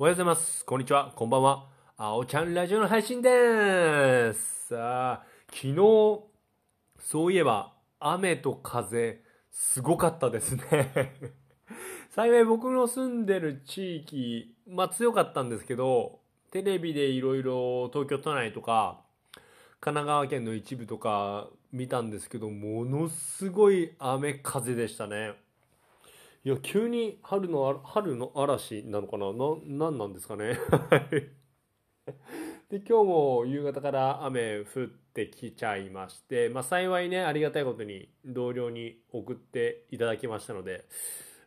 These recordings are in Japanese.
おはようございます。こんにちは。こんばんは。あおちゃんラジオの配信でーす。さあ、昨日、そういえば、雨と風、すごかったですね。幸い僕の住んでる地域、まあ強かったんですけど、テレビでいろいろ東京都内とか、神奈川県の一部とか見たんですけど、ものすごい雨風でしたね。いや、急に春の、春の嵐なのかな？な、なんなんですかね？で、今日も夕方から雨降ってきちゃいまして、まあ幸いね、ありがたいことに同僚に送っていただきましたので、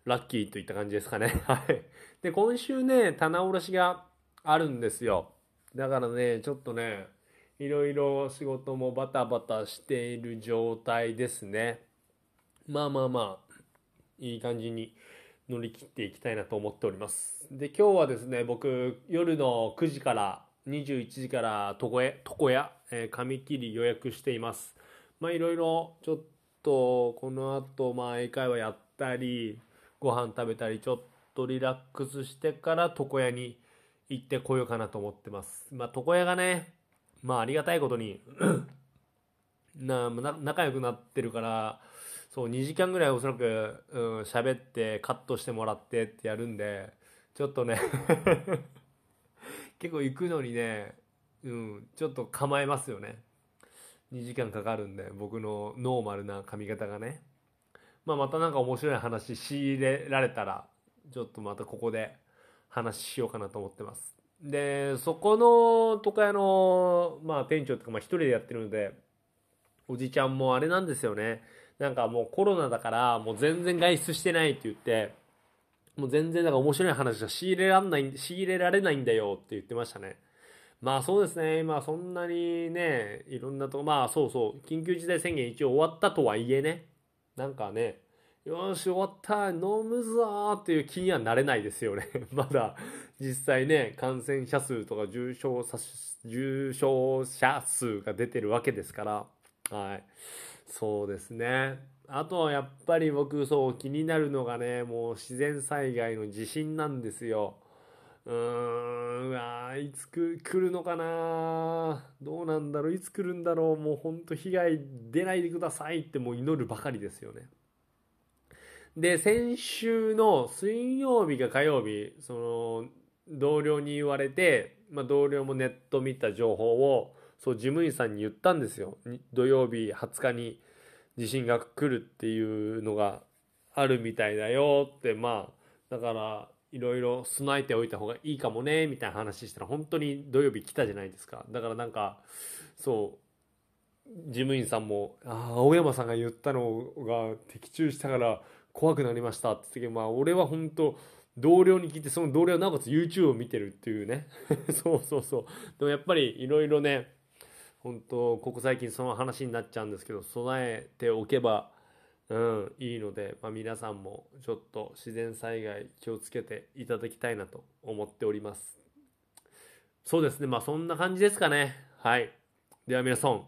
ラッキーといった感じですかね。はい。で、今週ね、棚卸しがあるんですよ。だからね、ちょっとね、いろいろ仕事もバタバタしている状態ですね。まあまあまあ、いい感じに乗り切っていきたいなと思っております。で、今日はですね、僕、夜の9時から21時から床屋、床屋、え髪切り予約しています。まあいろいろ、ちょっと、この後、まあ英会話やったり、ご飯食べたり、ちょっとリラックスしてから床屋に行ってこようかなと思ってます。まあ床屋がね、まあありがたいことに、な仲良くなってるから、そう、2時間ぐらいおそらく、うん、喋ってカットしてもらってってやるんで、ちょっとね、結構行くのにね、うん、ちょっと構えますよね。2時間かかるんで、僕のノーマルな髪型がね。まあまたなんか面白い話仕入れられたら、ちょっとまたここで話しようかなと思ってます。で、そこの床屋の、まあ店長とか、まあ一人でやってるので、おじちゃんもあれなんですよね。なんかもうコロナだから、もう全然外出してないって言って、もう全然なんか面白い話が仕入れらんない、仕入れられないんだよって言ってましたね。まあそうですね。今そんなにね、いろんなとこ、まあそうそう、緊急事態宣言一応終わったとはいえね、なんかね、よし終わった、飲むぞーっていう気にはなれないですよね。まだ実際ね、感染者数とか重症、重症者数が出てるわけですから、はい。そうですね。あとはやっぱり僕そう気になるのがね、もう自然災害の地震なんですよ。うーん、うわいつく来るのかなどうなんだろういつ来るんだろうもうほんと被害出ないでくださいってもう祈るばかりですよね。で、先週の水曜日か火曜日、その、同僚に言われて、まあ同僚もネット見た情報を、そう、事務員さんに言ったんですよ。土曜日20日に地震が来るっていうのがあるみたいだよって、まあ、だから、いろいろ備えておいた方がいいかもね、みたいな話したら、本当に土曜日来たじゃないですか。だからなんか、そう、事務員さんも、ああ、青山さんが言ったのが的中したから怖くなりましたって言ったけど、まあ俺は本当同僚に聞いて、その同僚はなおかつ YouTube を見てるっていうね。そうそうそう。でもやっぱりいろいろね、本当ここ最近その話になっちゃうんですけど、備えておけば、うん、いいので、まあ皆さんもちょっと自然災害気をつけていただきたいなと思っております。そうですね。まあそんな感じですかね。はい。では皆さん、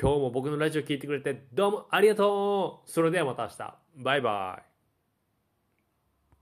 今日も僕のラジオ聞いてくれてどうもありがとうそれではまた明日。バイバイ。